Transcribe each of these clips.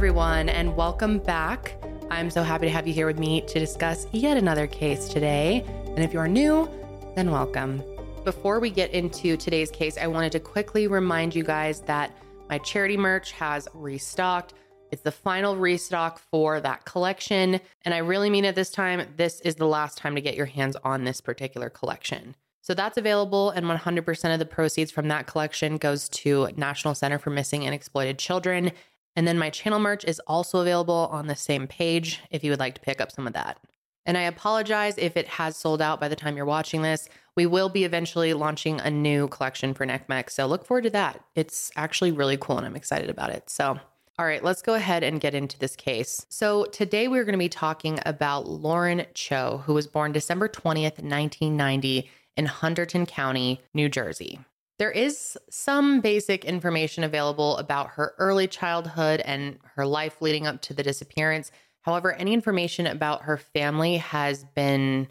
everyone, and welcome back. I'm so happy to have you here with me to discuss yet another case today. And if you are new, then welcome. Before we get into today's case, I wanted to quickly remind you guys that my charity merch has restocked. It's the final restock for that collection. And I really mean it this time. This is the last time to get your hands on this particular collection. So that's available, and 100% of the proceeds from that collection goes to National Center for Missing and Exploited Children. And then my channel merch is also available on the same page if you would like to pick up some of that. And I apologize if it has sold out by the time you're watching this. We will be eventually launching a new collection for NCMEC, so look forward to that. It's actually really cool and I'm excited about it. So, all right, let's go ahead and get into this case. So, today we're going to be talking about Lauren Cho, who was born December 20th, 1990 in Hunterdon County, New Jersey. There is some basic information available about her early childhood and her life leading up to the disappearance. However, any information about her family has been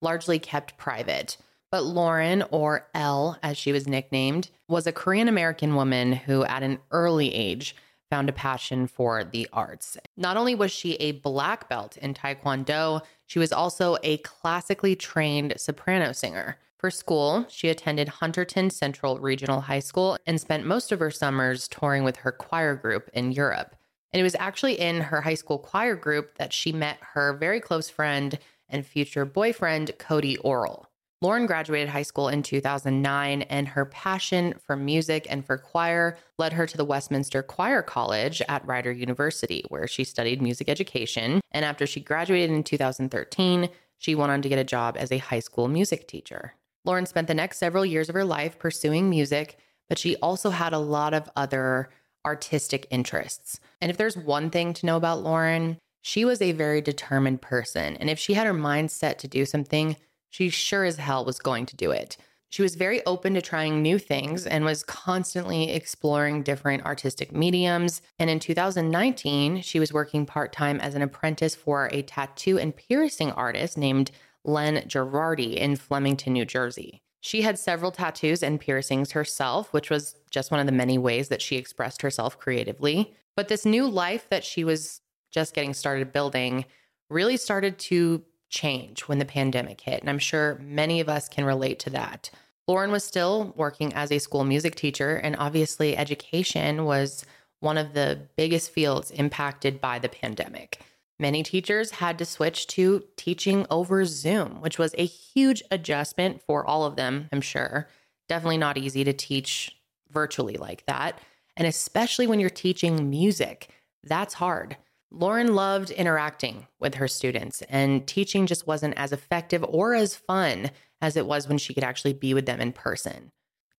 largely kept private. But Lauren, or Elle as she was nicknamed, was a Korean American woman who, at an early age, found a passion for the arts. Not only was she a black belt in Taekwondo, she was also a classically trained soprano singer. For school, she attended Hunterdon Central Regional High School and spent most of her summers touring with her choir group in Europe. And it was actually in her high school choir group that she met her very close friend and future boyfriend, Cody Orrell. Lauren graduated high school in 2009, and her passion for music and for choir led her to the Westminster Choir College at Rider University, where she studied music education. And after she graduated in 2013, she went on to get a job as a high school music teacher. Lauren spent the next several years of her life pursuing music, but she also had a lot of other artistic interests. And if there's one thing to know about Lauren, she was a very determined person. And if she had her mind set to do something, she sure as hell was going to do it. She was very open to trying new things and was constantly exploring different artistic mediums. And in 2019, she was working part time as an apprentice for a tattoo and piercing artist named Len Gerardi in Flemington, New Jersey. She had several tattoos and piercings herself, which was just one of the many ways that she expressed herself creatively. But this new life that she was just getting started building really started to change when the pandemic hit. And I'm sure many of us can relate to that. Lauren was still working as a school music teacher, and obviously, education was one of the biggest fields impacted by the pandemic. Many teachers had to switch to teaching over Zoom, which was a huge adjustment for all of them, I'm sure. Definitely not easy to teach virtually like that. And especially when you're teaching music, that's hard. Lauren loved interacting with her students, and teaching just wasn't as effective or as fun as it was when she could actually be with them in person.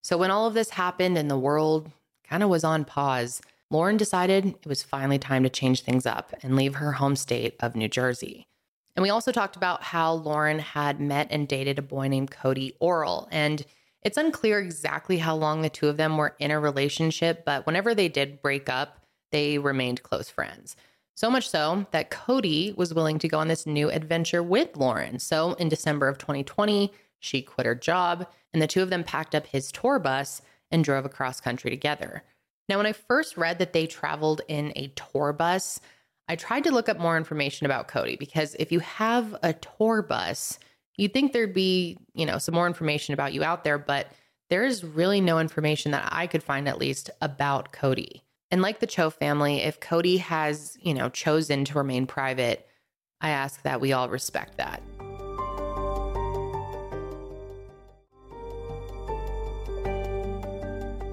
So, when all of this happened and the world kind of was on pause, Lauren decided it was finally time to change things up and leave her home state of New Jersey. And we also talked about how Lauren had met and dated a boy named Cody Orrell. And it's unclear exactly how long the two of them were in a relationship, but whenever they did break up, they remained close friends. So much so that Cody was willing to go on this new adventure with Lauren. So in December of 2020, she quit her job, and the two of them packed up his tour bus and drove across country together. Now, when I first read that they traveled in a tour bus, I tried to look up more information about Cody because if you have a tour bus, you'd think there'd be, you know, some more information about you out there, but there is really no information that I could find at least about Cody. And like the Cho family, if Cody has, you know, chosen to remain private, I ask that we all respect that.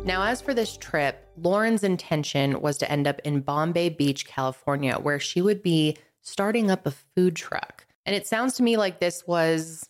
Now, as for this trip, Lauren's intention was to end up in Bombay Beach, California, where she would be starting up a food truck. And it sounds to me like this was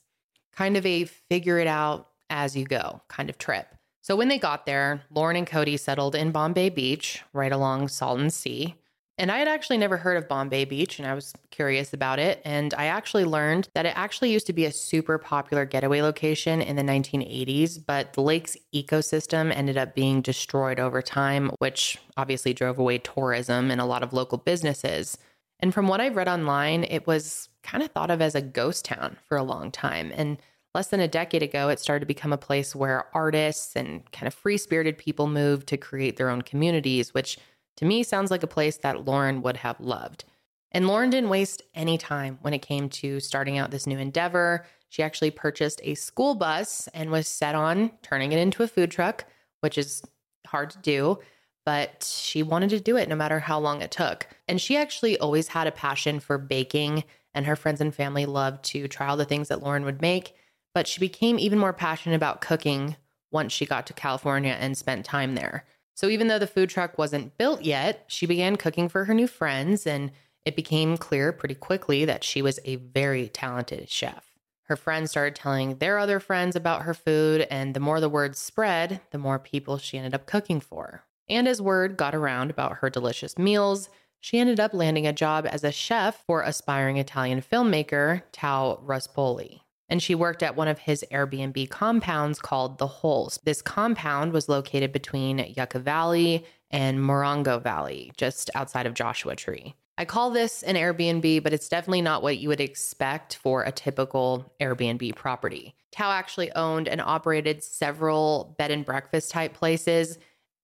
kind of a figure it out as you go kind of trip. So when they got there, Lauren and Cody settled in Bombay Beach, right along Salton Sea. And I had actually never heard of Bombay Beach and I was curious about it. And I actually learned that it actually used to be a super popular getaway location in the 1980s, but the lake's ecosystem ended up being destroyed over time, which obviously drove away tourism and a lot of local businesses. And from what I've read online, it was kind of thought of as a ghost town for a long time. And less than a decade ago, it started to become a place where artists and kind of free spirited people moved to create their own communities, which To me, sounds like a place that Lauren would have loved. And Lauren didn't waste any time when it came to starting out this new endeavor. She actually purchased a school bus and was set on turning it into a food truck, which is hard to do, but she wanted to do it no matter how long it took. And she actually always had a passion for baking, and her friends and family loved to try all the things that Lauren would make. But she became even more passionate about cooking once she got to California and spent time there. So even though the food truck wasn't built yet, she began cooking for her new friends, and it became clear pretty quickly that she was a very talented chef. Her friends started telling their other friends about her food, and the more the word spread, the more people she ended up cooking for. And as word got around about her delicious meals, she ended up landing a job as a chef for aspiring Italian filmmaker Tao Ruspoli and she worked at one of his Airbnb compounds called The Holes. This compound was located between Yucca Valley and Morongo Valley, just outside of Joshua Tree. I call this an Airbnb, but it's definitely not what you would expect for a typical Airbnb property. Tao actually owned and operated several bed and breakfast type places,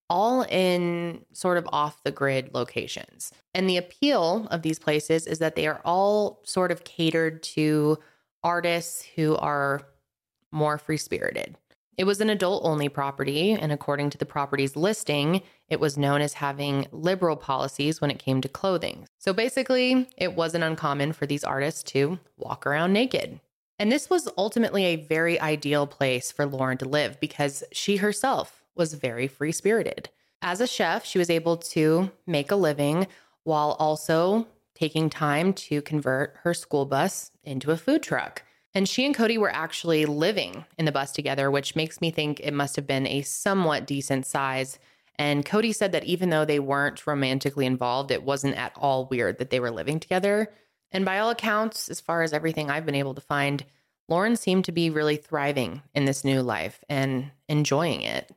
all in sort of off the grid locations. And the appeal of these places is that they are all sort of catered to artists who are more free spirited. It was an adult only property, and according to the property's listing, it was known as having liberal policies when it came to clothing. So basically, it wasn't uncommon for these artists to walk around naked. And this was ultimately a very ideal place for Lauren to live because she herself was very free spirited. As a chef, she was able to make a living while also taking time to convert her school bus into a food truck. And she and Cody were actually living in the bus together, which makes me think it must have been a somewhat decent size. And Cody said that even though they weren't romantically involved, it wasn't at all weird that they were living together. And by all accounts, as far as everything I've been able to find, Lauren seemed to be really thriving in this new life and enjoying it.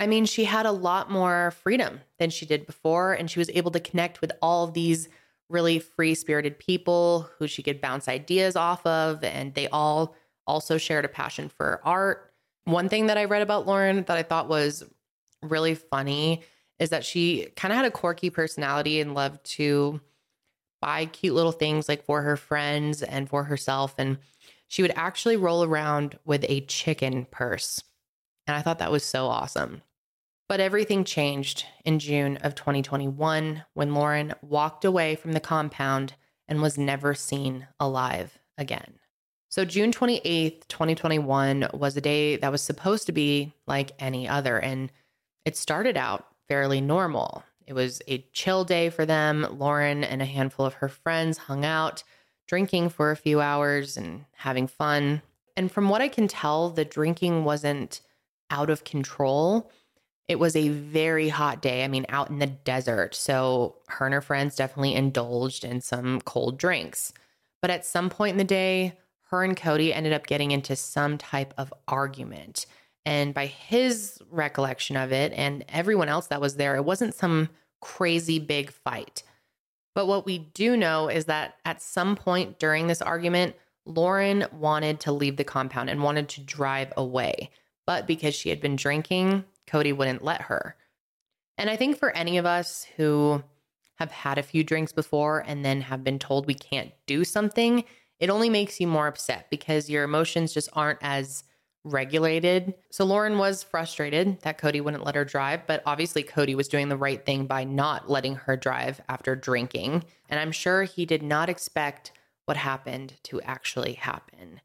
I mean, she had a lot more freedom than she did before, and she was able to connect with all of these really free spirited people who she could bounce ideas off of. And they all also shared a passion for art. One thing that I read about Lauren that I thought was really funny is that she kind of had a quirky personality and loved to buy cute little things like for her friends and for herself. And she would actually roll around with a chicken purse. And I thought that was so awesome. But everything changed in June of 2021 when Lauren walked away from the compound and was never seen alive again. So, June 28th, 2021 was a day that was supposed to be like any other. And it started out fairly normal. It was a chill day for them. Lauren and a handful of her friends hung out, drinking for a few hours and having fun. And from what I can tell, the drinking wasn't out of control it was a very hot day. I mean, out in the desert. So her and her friends definitely indulged in some cold drinks. But at some point in the day, her and Cody ended up getting into some type of argument. And by his recollection of it and everyone else that was there, it wasn't some crazy big fight. But what we do know is that at some point during this argument, Lauren wanted to leave the compound and wanted to drive away. But because she had been drinking, Cody wouldn't let her. And I think for any of us who have had a few drinks before and then have been told we can't do something, it only makes you more upset because your emotions just aren't as regulated. So Lauren was frustrated that Cody wouldn't let her drive, but obviously Cody was doing the right thing by not letting her drive after drinking. And I'm sure he did not expect what happened to actually happen.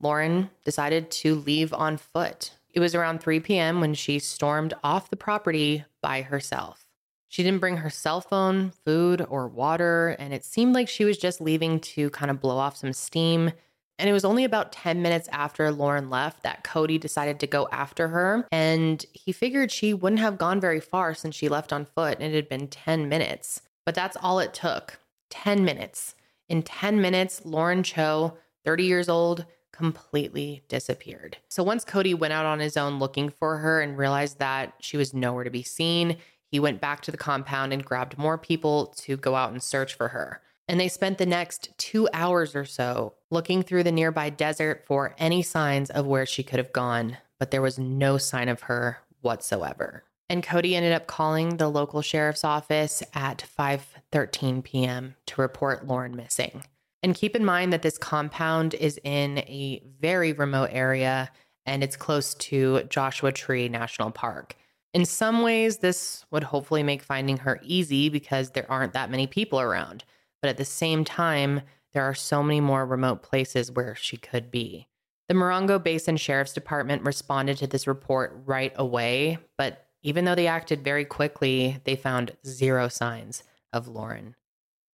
Lauren decided to leave on foot it was around 3 p.m. when she stormed off the property by herself. She didn't bring her cell phone, food, or water, and it seemed like she was just leaving to kind of blow off some steam. And it was only about 10 minutes after Lauren left that Cody decided to go after her. And he figured she wouldn't have gone very far since she left on foot, and it had been 10 minutes. But that's all it took 10 minutes. In 10 minutes, Lauren Cho, 30 years old, completely disappeared. So once Cody went out on his own looking for her and realized that she was nowhere to be seen, he went back to the compound and grabbed more people to go out and search for her. And they spent the next two hours or so looking through the nearby desert for any signs of where she could have gone, but there was no sign of her whatsoever. And Cody ended up calling the local sheriff's office at 5:13 p.m. to report Lauren missing. And keep in mind that this compound is in a very remote area and it's close to Joshua Tree National Park. In some ways, this would hopefully make finding her easy because there aren't that many people around. But at the same time, there are so many more remote places where she could be. The Morongo Basin Sheriff's Department responded to this report right away, but even though they acted very quickly, they found zero signs of Lauren.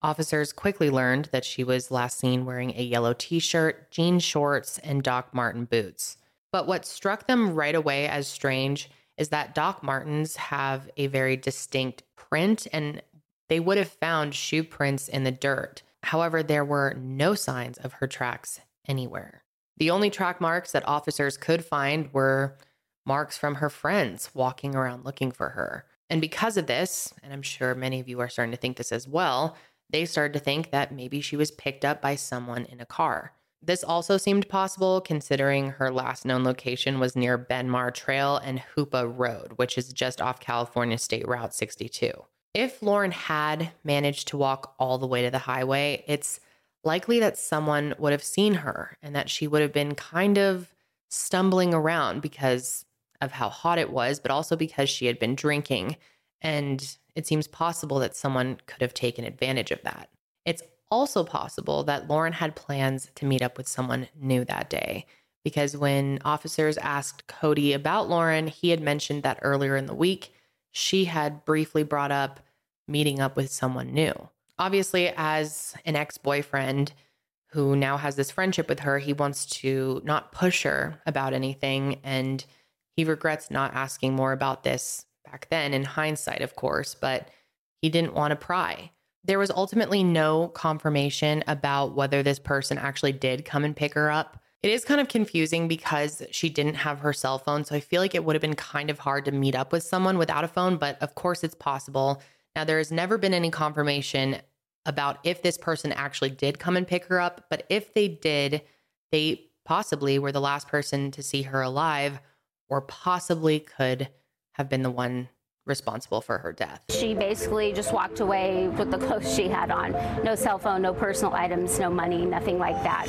Officers quickly learned that she was last seen wearing a yellow t shirt, jean shorts, and Doc Martens boots. But what struck them right away as strange is that Doc Martens have a very distinct print and they would have found shoe prints in the dirt. However, there were no signs of her tracks anywhere. The only track marks that officers could find were marks from her friends walking around looking for her. And because of this, and I'm sure many of you are starting to think this as well, they started to think that maybe she was picked up by someone in a car. This also seemed possible considering her last known location was near Benmar Trail and Hoopa Road, which is just off California State Route 62. If Lauren had managed to walk all the way to the highway, it's likely that someone would have seen her and that she would have been kind of stumbling around because of how hot it was, but also because she had been drinking. And it seems possible that someone could have taken advantage of that. It's also possible that Lauren had plans to meet up with someone new that day because when officers asked Cody about Lauren, he had mentioned that earlier in the week she had briefly brought up meeting up with someone new. Obviously, as an ex boyfriend who now has this friendship with her, he wants to not push her about anything. And he regrets not asking more about this back then, in hindsight, of course, but he didn't want to pry. There was ultimately no confirmation about whether this person actually did come and pick her up. It is kind of confusing because she didn't have her cell phone. So I feel like it would have been kind of hard to meet up with someone without a phone, but of course it's possible. Now, there has never been any confirmation about if this person actually did come and pick her up, but if they did, they possibly were the last person to see her alive or possibly could have been the one responsible for her death. She basically just walked away with the clothes she had on. No cell phone, no personal items, no money, nothing like that.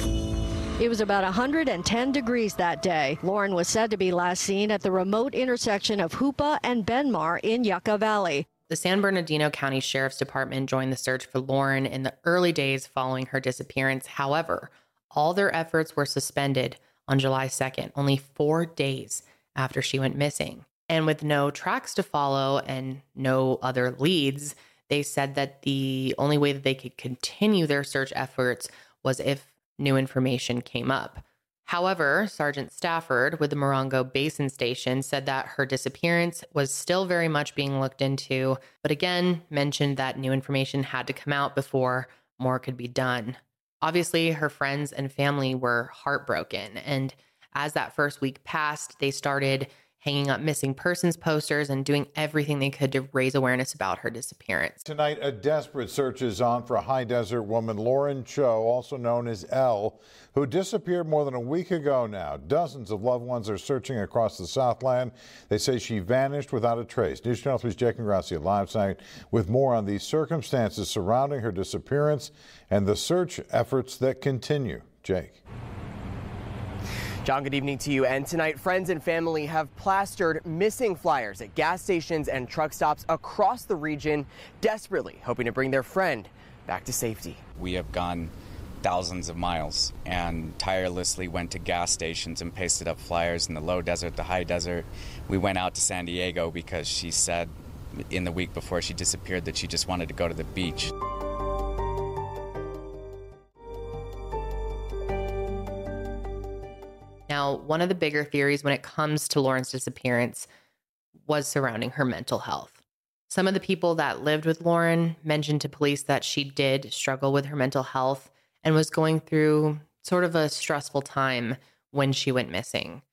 It was about 110 degrees that day. Lauren was said to be last seen at the remote intersection of Hoopa and Benmar in Yucca Valley. The San Bernardino County Sheriff's Department joined the search for Lauren in the early days following her disappearance. However, all their efforts were suspended on July 2nd, only four days after she went missing. And with no tracks to follow and no other leads, they said that the only way that they could continue their search efforts was if new information came up. However, Sergeant Stafford with the Morongo Basin Station said that her disappearance was still very much being looked into, but again mentioned that new information had to come out before more could be done. Obviously, her friends and family were heartbroken. And as that first week passed, they started hanging up missing persons posters and doing everything they could to raise awareness about her disappearance. Tonight, a desperate search is on for a high desert woman Lauren Cho, also known as Elle, who disappeared more than a week ago now. Dozens of loved ones are searching across the Southland. They say she vanished without a trace. News Channel 3's Jake Ingrassia live tonight with more on the circumstances surrounding her disappearance and the search efforts that continue. Jake. John, good evening to you. And tonight, friends and family have plastered missing flyers at gas stations and truck stops across the region, desperately hoping to bring their friend back to safety. We have gone thousands of miles and tirelessly went to gas stations and pasted up flyers in the low desert, the high desert. We went out to San Diego because she said in the week before she disappeared that she just wanted to go to the beach. One of the bigger theories when it comes to Lauren's disappearance was surrounding her mental health. Some of the people that lived with Lauren mentioned to police that she did struggle with her mental health and was going through sort of a stressful time when she went missing.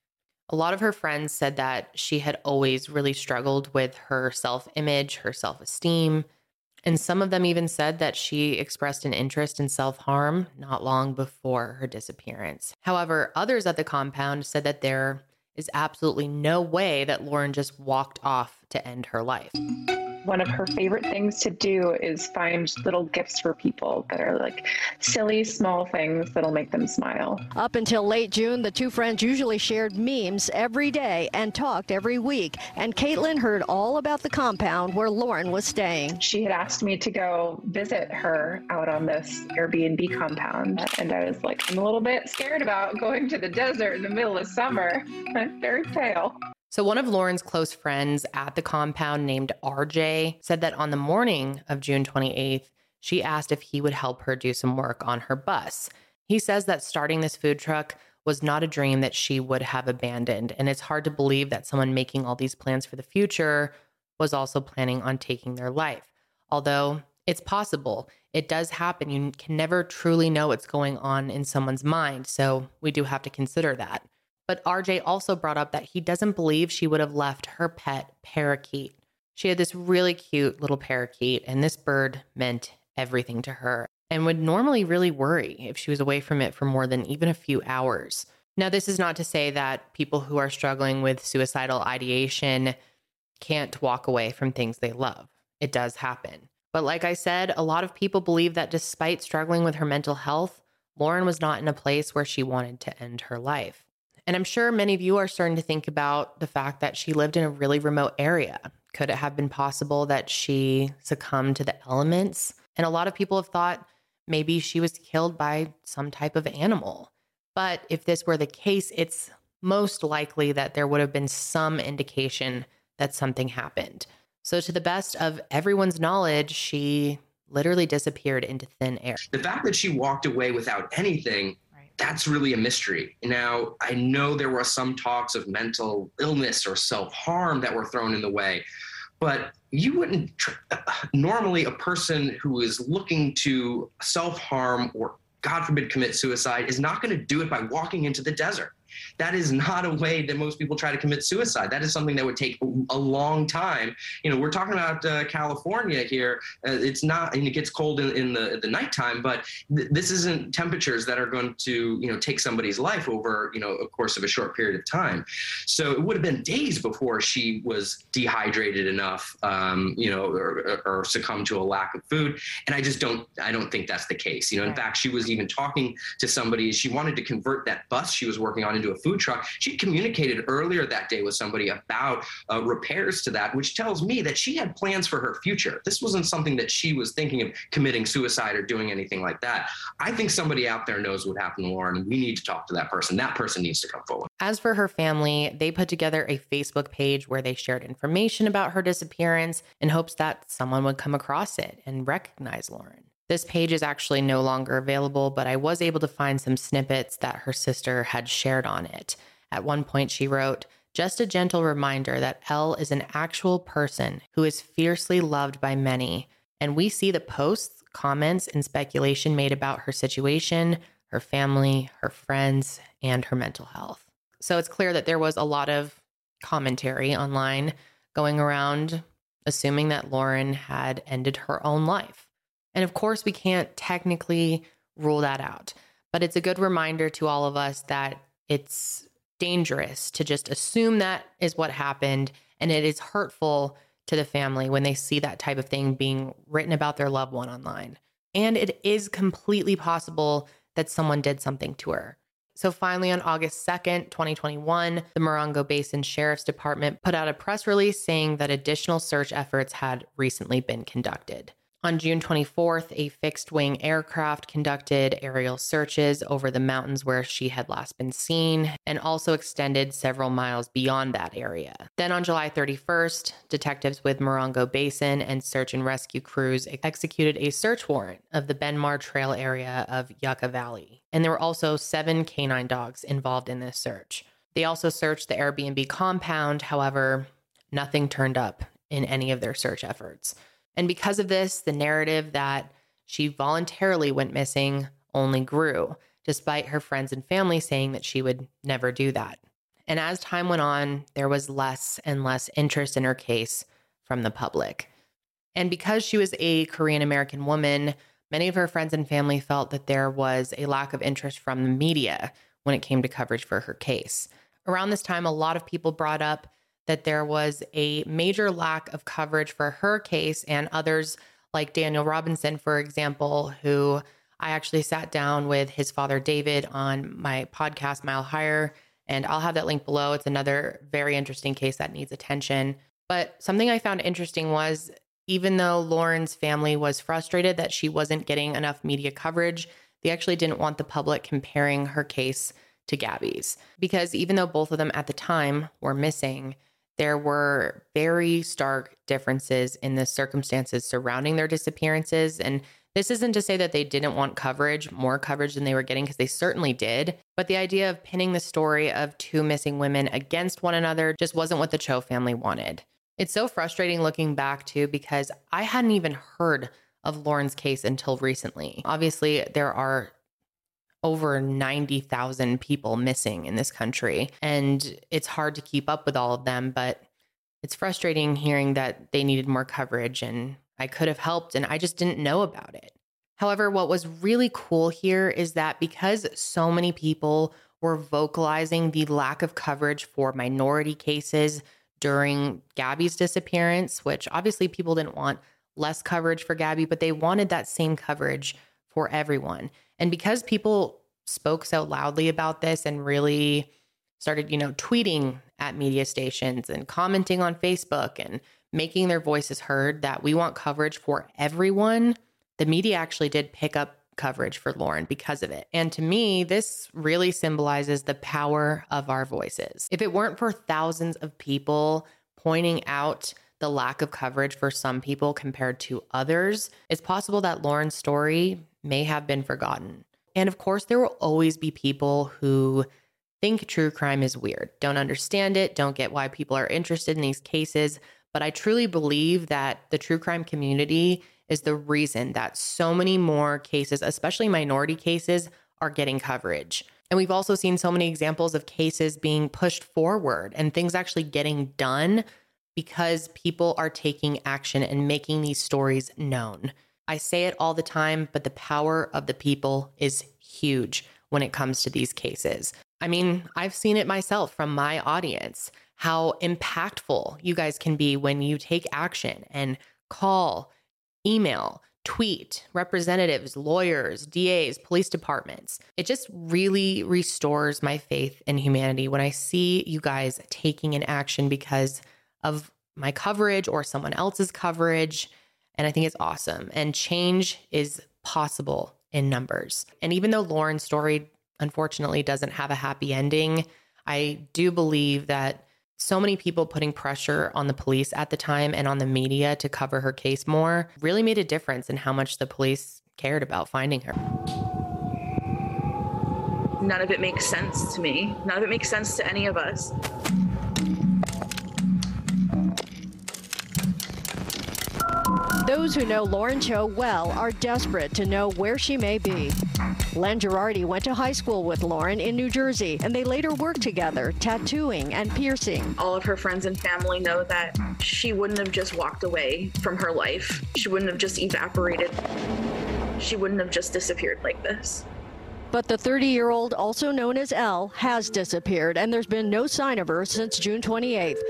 A lot of her friends said that she had always really struggled with her self image, her self esteem, and some of them even said that she expressed an interest in self harm not long before her disappearance. However, others at the compound said that there is absolutely no way that Lauren just walked off to end her life one of her favorite things to do is find little gifts for people that are like silly, small things that'll make them smile. Up until late June, the two friends usually shared memes every day and talked every week. And Caitlin heard all about the compound where Lauren was staying. She had asked me to go visit her out on this Airbnb compound. And I was like, I'm a little bit scared about going to the desert in the middle of summer. I'm very pale. So, one of Lauren's close friends at the compound named RJ said that on the morning of June 28th, she asked if he would help her do some work on her bus. He says that starting this food truck was not a dream that she would have abandoned. And it's hard to believe that someone making all these plans for the future was also planning on taking their life. Although it's possible, it does happen. You can never truly know what's going on in someone's mind. So we do have to consider that. But RJ also brought up that he doesn't believe she would have left her pet parakeet. She had this really cute little parakeet, and this bird meant everything to her and would normally really worry if she was away from it for more than even a few hours. Now, this is not to say that people who are struggling with suicidal ideation can't walk away from things they love. It does happen. But like I said, a lot of people believe that despite struggling with her mental health, Lauren was not in a place where she wanted to end her life. And I'm sure many of you are starting to think about the fact that she lived in a really remote area. Could it have been possible that she succumbed to the elements? And a lot of people have thought maybe she was killed by some type of animal. But if this were the case, it's most likely that there would have been some indication that something happened. So, to the best of everyone's knowledge, she literally disappeared into thin air. The fact that she walked away without anything that's really a mystery. Now, I know there were some talks of mental illness or self harm that were thrown in the way, but you wouldn't tr- uh, normally a person who is looking to self harm or God forbid commit suicide is not going to do it by walking into the desert. That is not a way that most people try to commit suicide. That is something that would take a long time. You know, we're talking about uh, California here. Uh, it's not, and it gets cold in, in the the nighttime, but th- this isn't temperatures that are going to you know take somebody's life over you know a course of a short period of time. So it would have been days before she was dehydrated enough, um, you know, or, or succumbed to a lack of food. And I just don't, I don't think that's the case. You know, in fact, she was even talking to somebody. She wanted to convert that bus she was working on into a food truck. She communicated earlier that day with somebody about uh, repairs to that, which tells me that she had plans for her future. This wasn't something that she was thinking of committing suicide or doing anything like that. I think somebody out there knows what happened to Lauren, and we need to talk to that person. That person needs to come forward. As for her family, they put together a Facebook page where they shared information about her disappearance in hopes that someone would come across it and recognize Lauren. This page is actually no longer available, but I was able to find some snippets that her sister had shared on it. At one point, she wrote, just a gentle reminder that Elle is an actual person who is fiercely loved by many. And we see the posts, comments, and speculation made about her situation, her family, her friends, and her mental health. So it's clear that there was a lot of commentary online going around assuming that Lauren had ended her own life. And of course, we can't technically rule that out, but it's a good reminder to all of us that it's dangerous to just assume that is what happened. And it is hurtful to the family when they see that type of thing being written about their loved one online. And it is completely possible that someone did something to her. So finally, on August 2nd, 2021, the Morongo Basin Sheriff's Department put out a press release saying that additional search efforts had recently been conducted. On June 24th, a fixed wing aircraft conducted aerial searches over the mountains where she had last been seen and also extended several miles beyond that area. Then on July 31st, detectives with Morongo Basin and search and rescue crews executed a search warrant of the Benmar Trail area of Yucca Valley. And there were also seven canine dogs involved in this search. They also searched the Airbnb compound, however, nothing turned up in any of their search efforts. And because of this, the narrative that she voluntarily went missing only grew, despite her friends and family saying that she would never do that. And as time went on, there was less and less interest in her case from the public. And because she was a Korean American woman, many of her friends and family felt that there was a lack of interest from the media when it came to coverage for her case. Around this time, a lot of people brought up that there was a major lack of coverage for her case and others like Daniel Robinson, for example, who I actually sat down with his father, David, on my podcast, Mile Higher. And I'll have that link below. It's another very interesting case that needs attention. But something I found interesting was even though Lauren's family was frustrated that she wasn't getting enough media coverage, they actually didn't want the public comparing her case to Gabby's. Because even though both of them at the time were missing, there were very stark differences in the circumstances surrounding their disappearances. And this isn't to say that they didn't want coverage, more coverage than they were getting, because they certainly did. But the idea of pinning the story of two missing women against one another just wasn't what the Cho family wanted. It's so frustrating looking back too, because I hadn't even heard of Lauren's case until recently. Obviously, there are over 90,000 people missing in this country, and it's hard to keep up with all of them, but it's frustrating hearing that they needed more coverage and I could have helped and I just didn't know about it. However, what was really cool here is that because so many people were vocalizing the lack of coverage for minority cases during Gabby's disappearance, which obviously people didn't want less coverage for Gabby, but they wanted that same coverage for everyone. And because people spoke so loudly about this and really started, you know, tweeting at media stations and commenting on Facebook and making their voices heard that we want coverage for everyone, the media actually did pick up coverage for Lauren because of it. And to me, this really symbolizes the power of our voices. If it weren't for thousands of people pointing out the lack of coverage for some people compared to others, it's possible that Lauren's story may have been forgotten. And of course, there will always be people who think true crime is weird, don't understand it, don't get why people are interested in these cases. But I truly believe that the true crime community is the reason that so many more cases, especially minority cases, are getting coverage. And we've also seen so many examples of cases being pushed forward and things actually getting done because people are taking action and making these stories known. I say it all the time, but the power of the people is huge when it comes to these cases. I mean, I've seen it myself from my audience how impactful you guys can be when you take action and call, email, tweet representatives, lawyers, DAs, police departments. It just really restores my faith in humanity when I see you guys taking an action because of my coverage or someone else's coverage. And I think it's awesome. And change is possible in numbers. And even though Lauren's story unfortunately doesn't have a happy ending, I do believe that so many people putting pressure on the police at the time and on the media to cover her case more really made a difference in how much the police cared about finding her. None of it makes sense to me. None of it makes sense to any of us. Those who know Lauren Cho well are desperate to know where she may be. Len Girardi went to high school with Lauren in New Jersey, and they later worked together, tattooing and piercing. All of her friends and family know that she wouldn't have just walked away from her life. She wouldn't have just evaporated. She wouldn't have just disappeared like this. But the 30 year old, also known as Elle, has disappeared, and there's been no sign of her since June 28th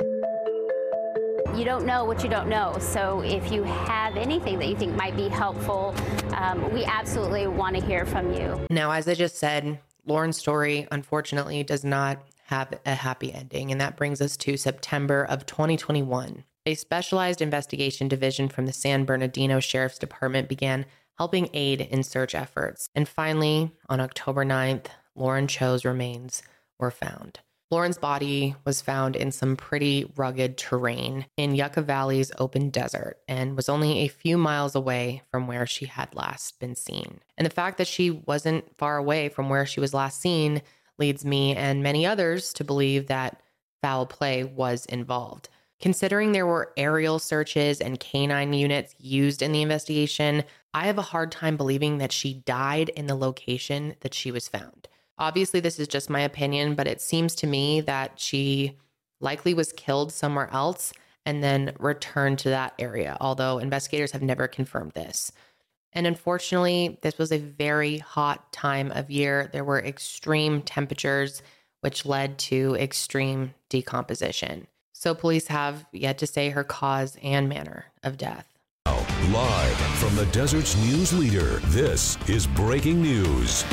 you don't know what you don't know. So if you have anything that you think might be helpful, um, we absolutely want to hear from you. Now, as I just said, Lauren's story unfortunately does not have a happy ending. And that brings us to September of 2021. A specialized investigation division from the San Bernardino Sheriff's Department began helping aid in search efforts. And finally, on October 9th, Lauren Cho's remains were found. Lauren's body was found in some pretty rugged terrain in Yucca Valley's open desert and was only a few miles away from where she had last been seen. And the fact that she wasn't far away from where she was last seen leads me and many others to believe that foul play was involved. Considering there were aerial searches and canine units used in the investigation, I have a hard time believing that she died in the location that she was found. Obviously, this is just my opinion, but it seems to me that she likely was killed somewhere else and then returned to that area, although investigators have never confirmed this. And unfortunately, this was a very hot time of year. There were extreme temperatures which led to extreme decomposition. So police have yet to say her cause and manner of death. Live from the desert's news leader, this is breaking news.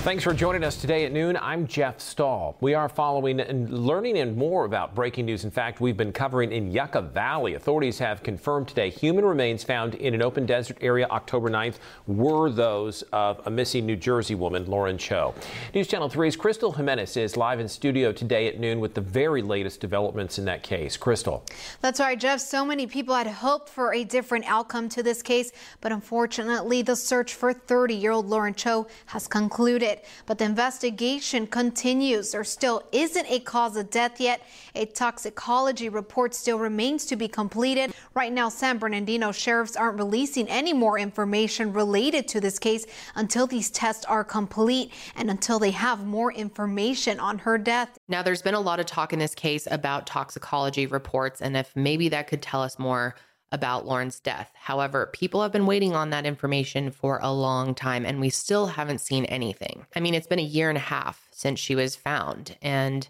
Thanks for joining us today at noon. I'm Jeff Stahl. We are following and learning and more about breaking news. In fact, we've been covering in Yucca Valley. Authorities have confirmed today human remains found in an open desert area October 9th were those of a missing New Jersey woman, Lauren Cho. News Channel 3's Crystal Jimenez is live in studio today at noon with the very latest developments in that case. Crystal. That's right, Jeff. So many people had hoped for a different outcome to this case, but unfortunately, the search for 30 year old Lauren Cho has concluded it. But the investigation continues. There still isn't a cause of death yet. A toxicology report still remains to be completed. Right now, San Bernardino sheriffs aren't releasing any more information related to this case until these tests are complete and until they have more information on her death. Now, there's been a lot of talk in this case about toxicology reports and if maybe that could tell us more about Lauren's death. However, people have been waiting on that information for a long time and we still haven't seen anything. I mean, it's been a year and a half since she was found, and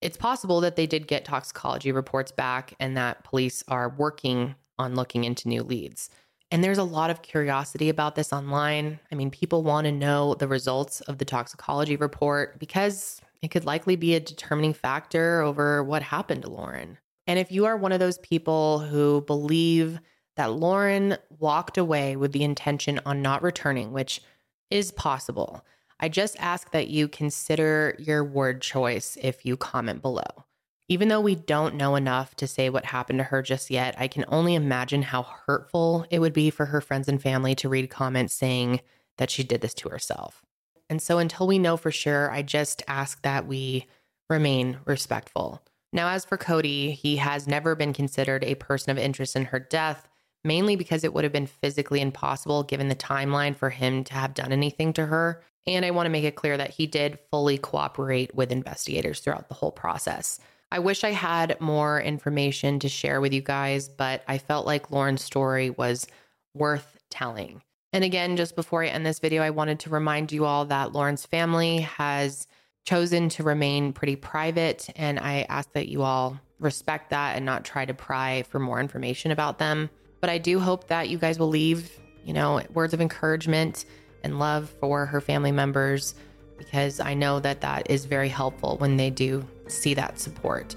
it's possible that they did get toxicology reports back and that police are working on looking into new leads. And there's a lot of curiosity about this online. I mean, people want to know the results of the toxicology report because it could likely be a determining factor over what happened to Lauren. And if you are one of those people who believe that Lauren walked away with the intention on not returning, which is possible, I just ask that you consider your word choice if you comment below. Even though we don't know enough to say what happened to her just yet, I can only imagine how hurtful it would be for her friends and family to read comments saying that she did this to herself. And so until we know for sure, I just ask that we remain respectful. Now, as for Cody, he has never been considered a person of interest in her death, mainly because it would have been physically impossible given the timeline for him to have done anything to her. And I want to make it clear that he did fully cooperate with investigators throughout the whole process. I wish I had more information to share with you guys, but I felt like Lauren's story was worth telling. And again, just before I end this video, I wanted to remind you all that Lauren's family has chosen to remain pretty private. And I ask that you all respect that and not try to pry for more information about them. But I do hope that you guys will leave, you know, words of encouragement and love for her family members because I know that that is very helpful when they do see that support.